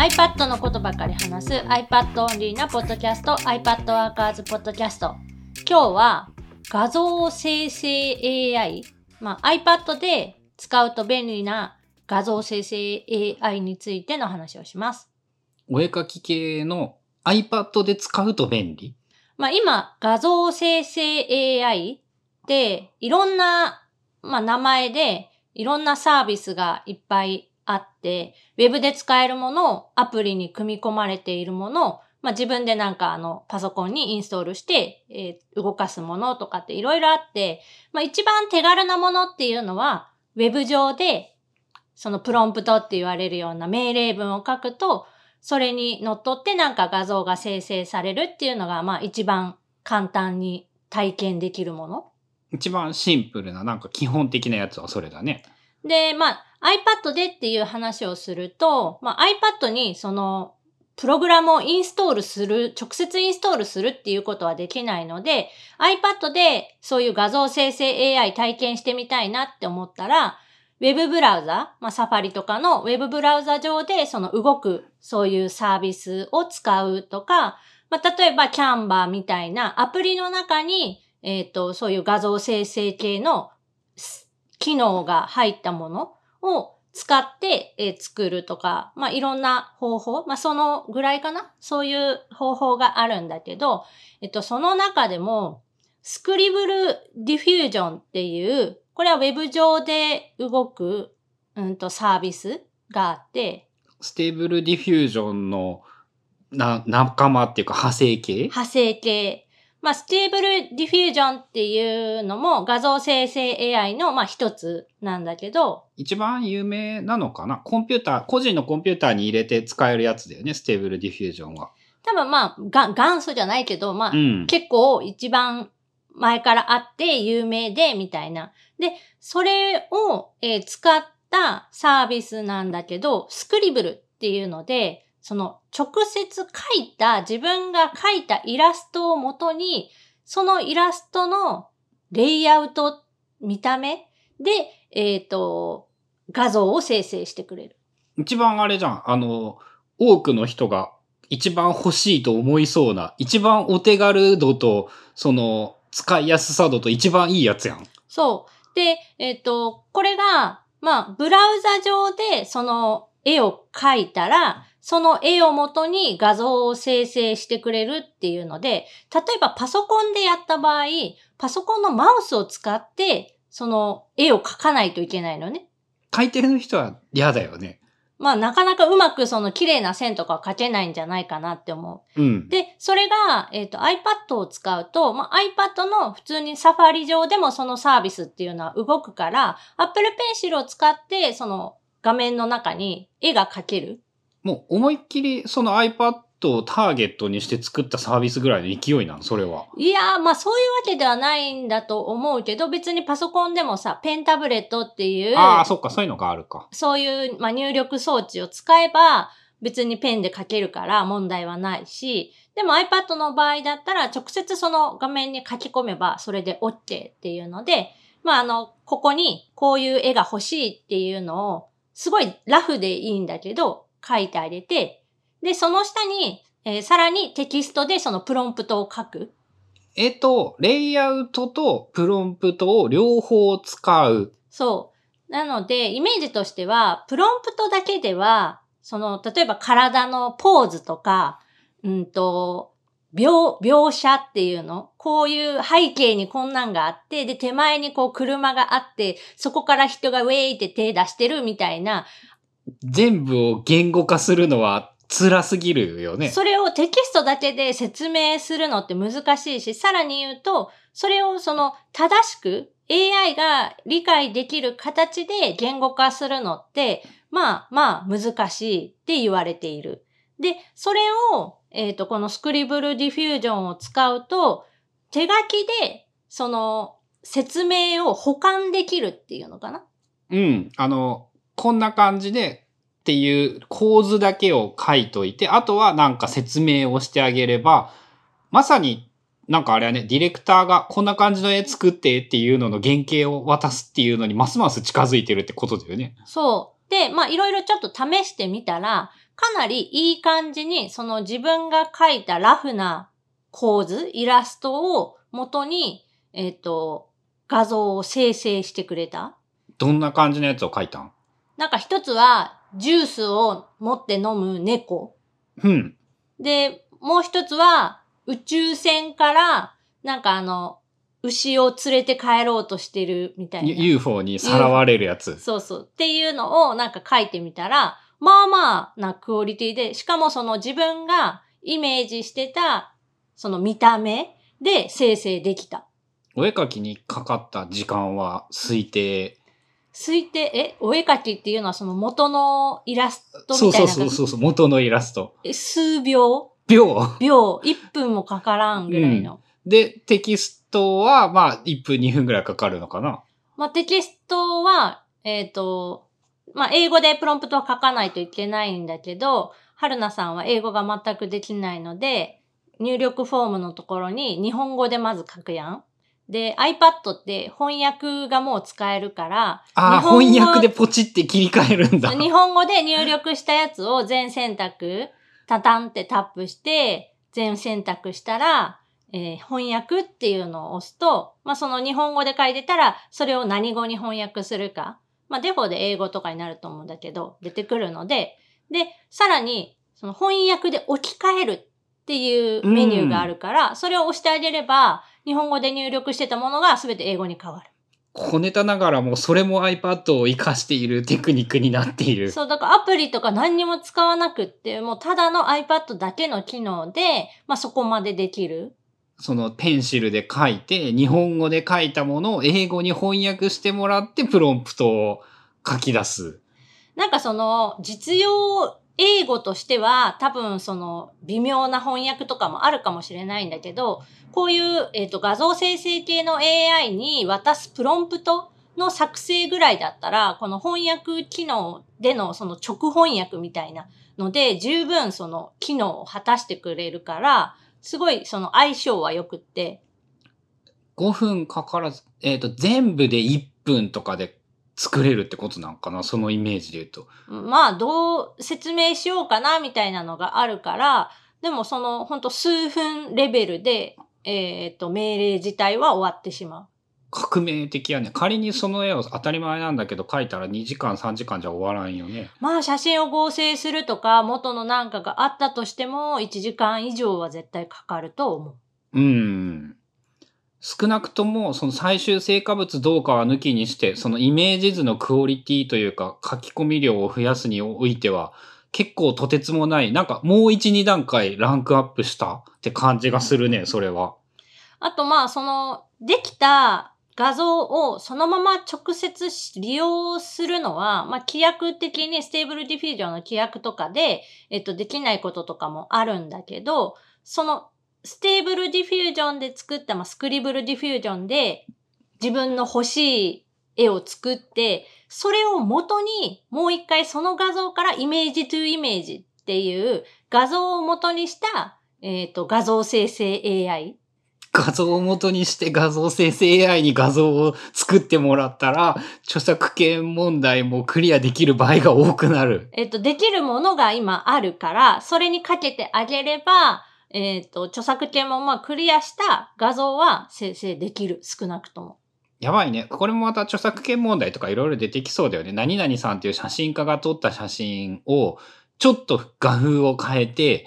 iPad のことばかり話す iPad オンリーなポッドキャスト iPad Workers ポッドキャスト今日は画像生成 AI、まあ、iPad で使うと便利な画像生成 AI についての話をします。お絵描き系の iPad で使うと便利？まあ、今、画像生成 AI で、いろんな、まあ、名前で、いろんなサービスがいっぱいあって、ウェブで使えるもの、アプリに組み込まれているもの、まあ、自分でなんかあの、パソコンにインストールして、えー動かすものとかっていろいろあって、まあ、一番手軽なものっていうのは、ウェブ上で、そのプロンプトって言われるような命令文を書くと、それにのっとってなんか画像が生成されるっていうのが、まあ一番簡単に体験できるもの。一番シンプルな、なんか基本的なやつはそれだね。で、まあ iPad でっていう話をすると、まあ iPad にそのプログラムをインストールする、直接インストールするっていうことはできないので、iPad でそういう画像生成 AI 体験してみたいなって思ったら、ウェブブラウザ、まあ、サファリとかのウェブブラウザ上でその動くそういうサービスを使うとか、まあ、例えばキャンバーみたいなアプリの中に、えっ、と、そういう画像生成系の機能が入ったものを使って、えー作るとか、まあ、いろんな方法、まあ、そのぐらいかな？そういう方法があるんだけど、えっと、その中でも、 Scribble Diffusion っていう、これはウェブ上で動く、うんと、サービスがあって、 Stable Diffusion のな仲間っていうか派生系？派生系。まあ、 Stable Diffusion っていうのも画像生成 AI の、まあ、一つなんだけど、一番有名なのかな？コンピューター、個人のコンピューターに入れて使えるやつだよね、 Stable Diffusion は。多分まあ、が元祖じゃないけど、まあ、うん。結構一番前からあって有名で、みたいな。で、それを、えー使ったサービスなんだけど、スクリブルっていうので、その直接描いた、自分が描いたイラストをもとに、そのイラストのレイアウト、見た目で、えっ、と、画像を生成してくれる。一番あれじゃん。あの、多くの人が一番欲しいと思いそうな、一番お手軽度と、その、使いやすさ度と一番いいやつやん。そう。で、えっ、と、これが、まあ、ブラウザ上でその絵を描いたら、その絵を元に画像を生成してくれるっていうので、例えばパソコンでやった場合、パソコンのマウスを使って、その絵を描かないといけないのね。書いてる人は嫌だよね。まあ、なかなかうまくその綺麗な線とかは描けないんじゃないかなって思う。うん。で、それが、えっ、と、iPad を使うと、まあ、iPad の普通にサファリ上でもそのサービスっていうのは動くから、Apple Pencil を使って、その画面の中に絵が描ける。もう思いっきりその iPad をターゲットにして作ったサービスぐらいの勢いなん、それは。いやー、まあそういうわけではないんだと思うけど、別にパソコンでもさ、ペンタブレットっていう、ああ、そっか、そういうのがあるか。そういう、まあ、入力装置を使えば、別にペンで書けるから問題はないし、でも iPad の場合だったら直接その画面に書き込めばそれで OK っていうので、まああの、ここにこういう絵が欲しいっていうのを、すごいラフでいいんだけど、書いてあげて、で、その下に、えーさらにテキストでそのプロンプトを書く。えっと、レイアウトとプロンプトを両方使う。そう。なので、イメージとしては、プロンプトだけでは、その、例えば体のポーズとか、うんと、描、描写っていうのこういう背景にこんなんがあって、で、手前にこう車があって、そこから人がウェイって手出してるみたいな、全部を言語化するのは辛すぎるよね。それをテキストだけで説明するのって難しいし、さらに言うと、それをその正しく AI が理解できる形で言語化するのって、まあまあ難しいって言われている。で、それを、えっ、と、このスクリブルディフュージョンを使うと、手書きでその説明を保管できるっていうのかな？うん。あの、こんな感じでっていう構図だけを書いといて、あとはなんか説明をしてあげれば、まさになんかあれはね、ディレクターがこんな感じの絵作ってっていうのの原型を渡すっていうのにますます近づいてるってことだよね。そう。で、まあいろいろちょっと試してみたら、かなりいい感じに、その自分が描いたラフな構図、イラストを元に、えっ、と、画像を生成してくれた。どんな感じのやつを書いたん？なんか一つは、ジュースを持って飲む猫。うん。で、もう一つは、宇宙船から、なんかあの、牛を連れて帰ろうとしてるみたいな。UFO にさらわれるやつ。そうそう。っていうのをなんか書いてみたら、まあまあなクオリティで、しかもその自分がイメージしてた、その見た目で生成できた。お絵描きにかかった時間は推定。推定、え、お絵描きっていうのはその元のイラストみたいな。そうそうそうそう、元のイラスト。え数秒？秒秒 ?1 分もかからんぐらいの。で、テキストは、まあ、1分、2分ぐらいかかるのかな？まあ、テキストは、えっ、と、まあ、英語でプロンプトを書かないといけないんだけど、春菜さんは英語が全くできないので、入力フォームのところに日本語でまず書くやん。で、iPad って翻訳がもう使えるから、あ翻訳でポチって切り替えるんだ。日本語で入力したやつを全選択、タタンってタップして、全選択したら、えー翻訳っていうのを押すと、まあ、その日本語で書いてたら、それを何語に翻訳するか。まあ、デフォで英語とかになると思うんだけど、出てくるので、で、さらに、その翻訳で置き換えるっていうメニューがあるから、それを押してあげれば、日本語で入力してたものが全て英語に変わる。小ネタながらも、それも iPad を活かしているテクニックになっている。そう、だからアプリとか何にも使わなくって、もうただの iPad だけの機能で、まあそこまでできる。そのペンシルで書いて、日本語で書いたものを英語に翻訳してもらって、プロンプトを書き出す。なんかその、実用英語としては、多分その、微妙な翻訳とかもあるかもしれないんだけど、こういう、えっ、と、画像生成系の AI に渡すプロンプトの作成ぐらいだったら、この翻訳機能でのその直翻訳みたいなので、十分その機能を果たしてくれるから、すごいその相性は良くって、5分かからず、えっ、と、全部で1分とかで作れるってことなんかな？そのイメージで言うと。まあ、どう説明しようかな、みたいなのがあるから、でもその、ほんと数分レベルで、えっ、と、命令自体は終わってしまう。革命的やね。仮にその絵を当たり前なんだけど描いたら2時間3時間じゃ終わらんよね。まあ、写真を合成するとか、元のなんかがあったとしても、1時間以上は絶対かかると思う。うん。少なくとも、その最終成果物どうかは抜きにして、そのイメージ図のクオリティというか、書き込み量を増やすにおいては、結構とてつもない、なんかもう1、2段階ランクアップしたって感じがするね、それは。あと、まあ、その、できた画像をそのまま直接利用するのは、まあ、規約的に Stable Diffusion の規約とかで、えっと、できないこととかもあるんだけど、その、 Stable Diffusion で作った、まあ、 Scribble Diffusion で自分の欲しい絵を作って、それを元にもう一回その画像から image to image っていう画像を元にした、えっ、と、画像生成 AI。画像を元にして画像生成 AI に画像を作ってもらったら、著作権問題もクリアできる場合が多くなる。えっと、できるものが今あるから、それにかけてあげれば、えっと、著作権もまあクリアした画像は生成できる、少なくとも。やばいね。これもまた著作権問題とかいろいろ出てきそうだよね。何々さんっていう写真家が撮った写真を、ちょっと画風を変えて、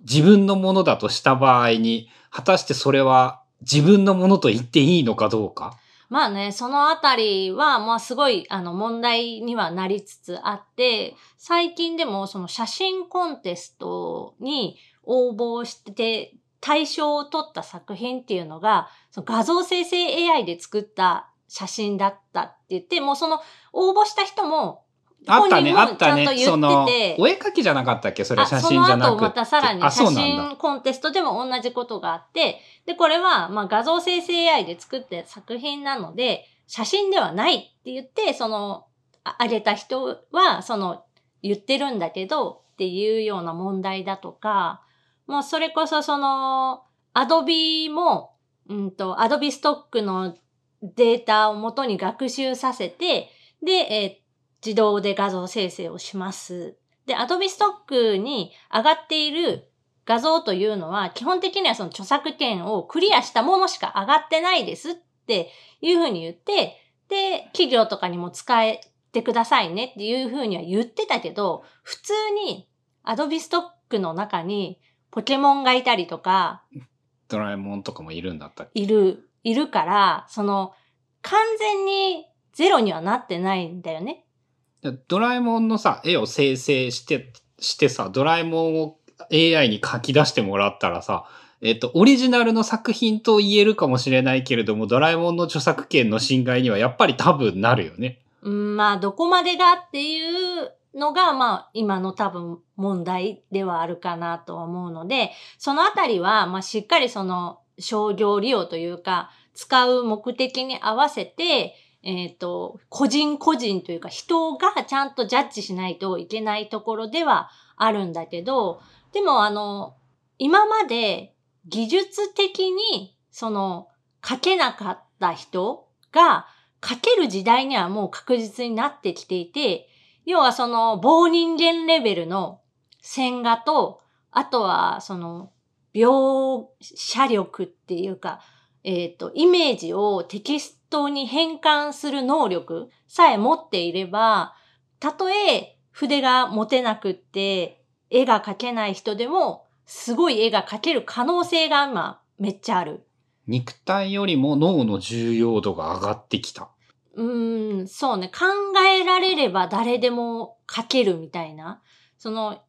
自分のものだとした場合に、果たしてそれは自分のものと言っていいのかどうか？まあね、そのあたりは、まあすごい、あの、問題にはなりつつあって、最近でもその写真コンテストに応募して、対象を取った作品っていうのが、その画像生成 AI で作った写真だったって言って、もうその応募した人も、あったね、本人もあったね。ちゃんと言っててその、お絵描きじゃなかったっけ？それあ写真じゃなくて。その後またさらにあ、写。真コンテストでも同じことがあって、で、これは、まあ画像生成 AI で作った作品なので、写真ではないって言って、その、ああげた人は、その、言ってるんだけど、っていうような問題だとか、もうそれこそその、アドビも、うんと、アドビストックのデータを元に学習させて、で、えー自動で画像生成をします。で、Adobe Stock に上がっている画像というのは、基本的にはその著作権をクリアしたものしか上がってないですっていうふうに言って、で、企業とかにも使えてくださいねっていうふうには言ってたけど、普通に Adobe Stock の中にポケモンがいたりとか、ドラえもんとかもいるんだったっいる、いるから、その、完全にゼロにはなってないんだよね。ドラえもんのさ、絵を生成して、してさ、ドラえもんを AI に書き出してもらったらさ、えっと、オリジナルの作品と言えるかもしれないけれども、ドラえもんの著作権の侵害にはやっぱり多分なるよね。うん、まあ、どこまでがっていうのが、まあ、今の多分問題ではあるかなと思うので、そのあたりは、まあ、しっかりその商業利用というか、使う目的に合わせて、えっ、ー、と、個人個人というか人がちゃんとジャッジしないといけないところではあるんだけど、でもあの、今まで技術的にその書けなかった人が書ける時代にはもう確実になってきていて、要はその棒人間レベルの線画と、あとはその描写力っていうか、えっ、ー、と、イメージをテキストに変換する能力さえ持っていれば、たとえ筆が持てなくって絵が描けない人でも、すごい絵が描ける可能性が今めっちゃある。肉体よりも脳の重要度が上がってきた。うん、そうね。考えられれば誰でも書けるみたいな。その、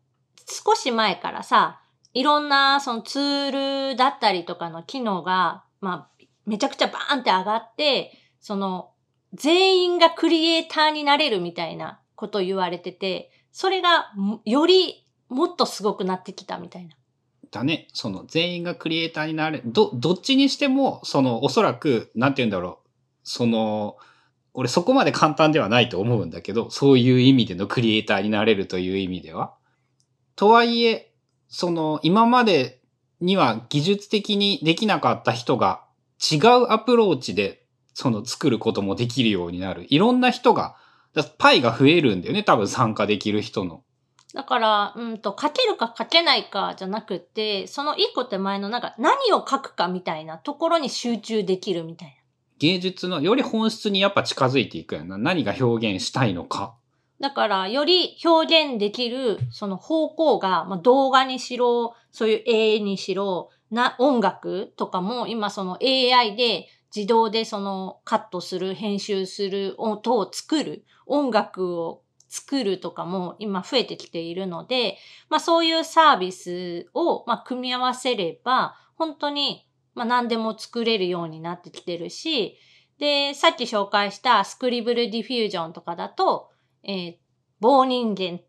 少し前からさ、いろんなそのツールだったりとかの機能が、まあ、めちゃくちゃバーンって上がって、その、全員がクリエイターになれるみたいなこと言われてて、それがよりもっとすごくなってきたみたいな。だね。その全員がクリエイターになれ。ど、どっちにしても、そのおそらく、なんて言うんだろう。その、俺そこまで簡単ではないと思うんだけど、そういう意味でのクリエイターになれるという意味では。とはいえ、その今までには技術的にできなかった人が違うアプローチでその作ることもできるようになる。いろんな人が、パイが増えるんだよね、多分参加できる人の。だから、うんと、書けるか書けないかじゃなくて、その一個手前のなんか何を書くかみたいなところに集中できるみたいな。芸術のより本質にやっぱ近づいていくやんな。何が表現したいのか。だから、より表現できる、その方向が、まあ、動画にしろ、そういう絵にしろ、な、音楽とかも、今その AI で自動でそのカットする、編集する、音を作る、音楽を作るとかも今増えてきているので、まあそういうサービスを、まあ、組み合わせれば、本当にまあ何でも作れるようになってきてるし、で、さっき紹介した Scribble Diffusion とかだと、えー、棒人間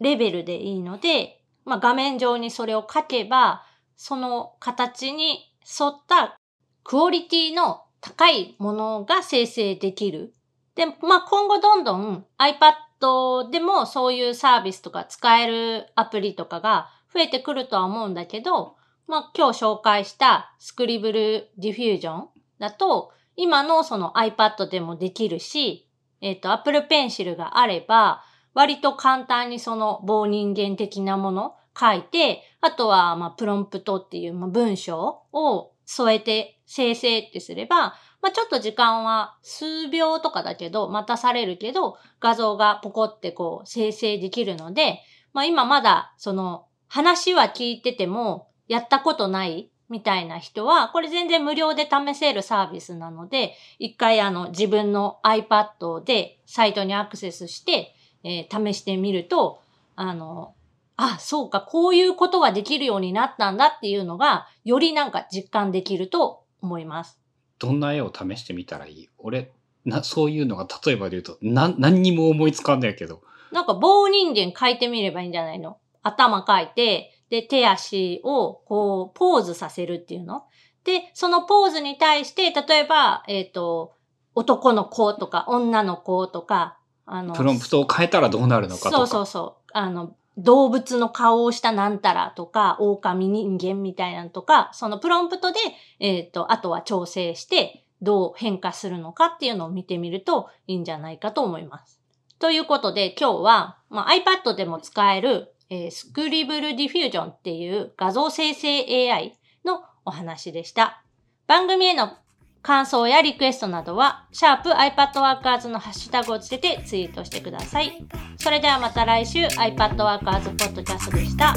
レベルでいいので、まあ画面上にそれを書けば、その形に沿ったクオリティの高いものが生成できる。で、まあ今後どんどん iPad でもそういうサービスとか使えるアプリとかが増えてくるとは思うんだけど、まあ、今日紹介した Scribble Diffusionだと、今のその iPad でもできるし、えっ、ー、と、Apple Pencil があれば、割と簡単にその棒人間的なもの書いて、あとは、まあ、プロンプトっていう、文章を添えて生成ってすれば、まあ、ちょっと時間は数秒とかだけど、待たされるけど、画像がポコってこう生成できるので、まあ、今まだその話は聞いてても、やったことない？みたいな人は、これ全然無料で試せるサービスなので、一回あの自分の iPad でサイトにアクセスして、えー、試してみると、あの、あ、そうか、こういうことができるようになったんだっていうのが、よりなんか実感できると思います。どんな絵を試してみたらいい？俺、な、そういうのが例えばで言うと、な、何にも思いつかんないけど。なんか棒人間描いてみればいいんじゃないの？頭描いて、で、手足をこう、ポーズさせるっていうの？で、そのポーズに対して、例えば、えっ、ー、と、男の子とか、女の子とか、あの、プロンプトを変えたらどうなるのかとか。そうそうそう。あの、動物の顔をしたなんたらとか、狼人間みたいなのとか、そのプロンプトで、えっ、ー、と、あとは調整して、どう変化するのかっていうのを見てみるといいんじゃないかと思います。ということで今日は、まあ、iPad でも使える、えー、 Scribble Diffusion っていう画像生成 AI のお話でした。番組への感想やリクエストなどは、シャープ iPadWorkers のハッシュタグをつけてツイートしてください。それではまた来週 iPadWorkers Podcast でした。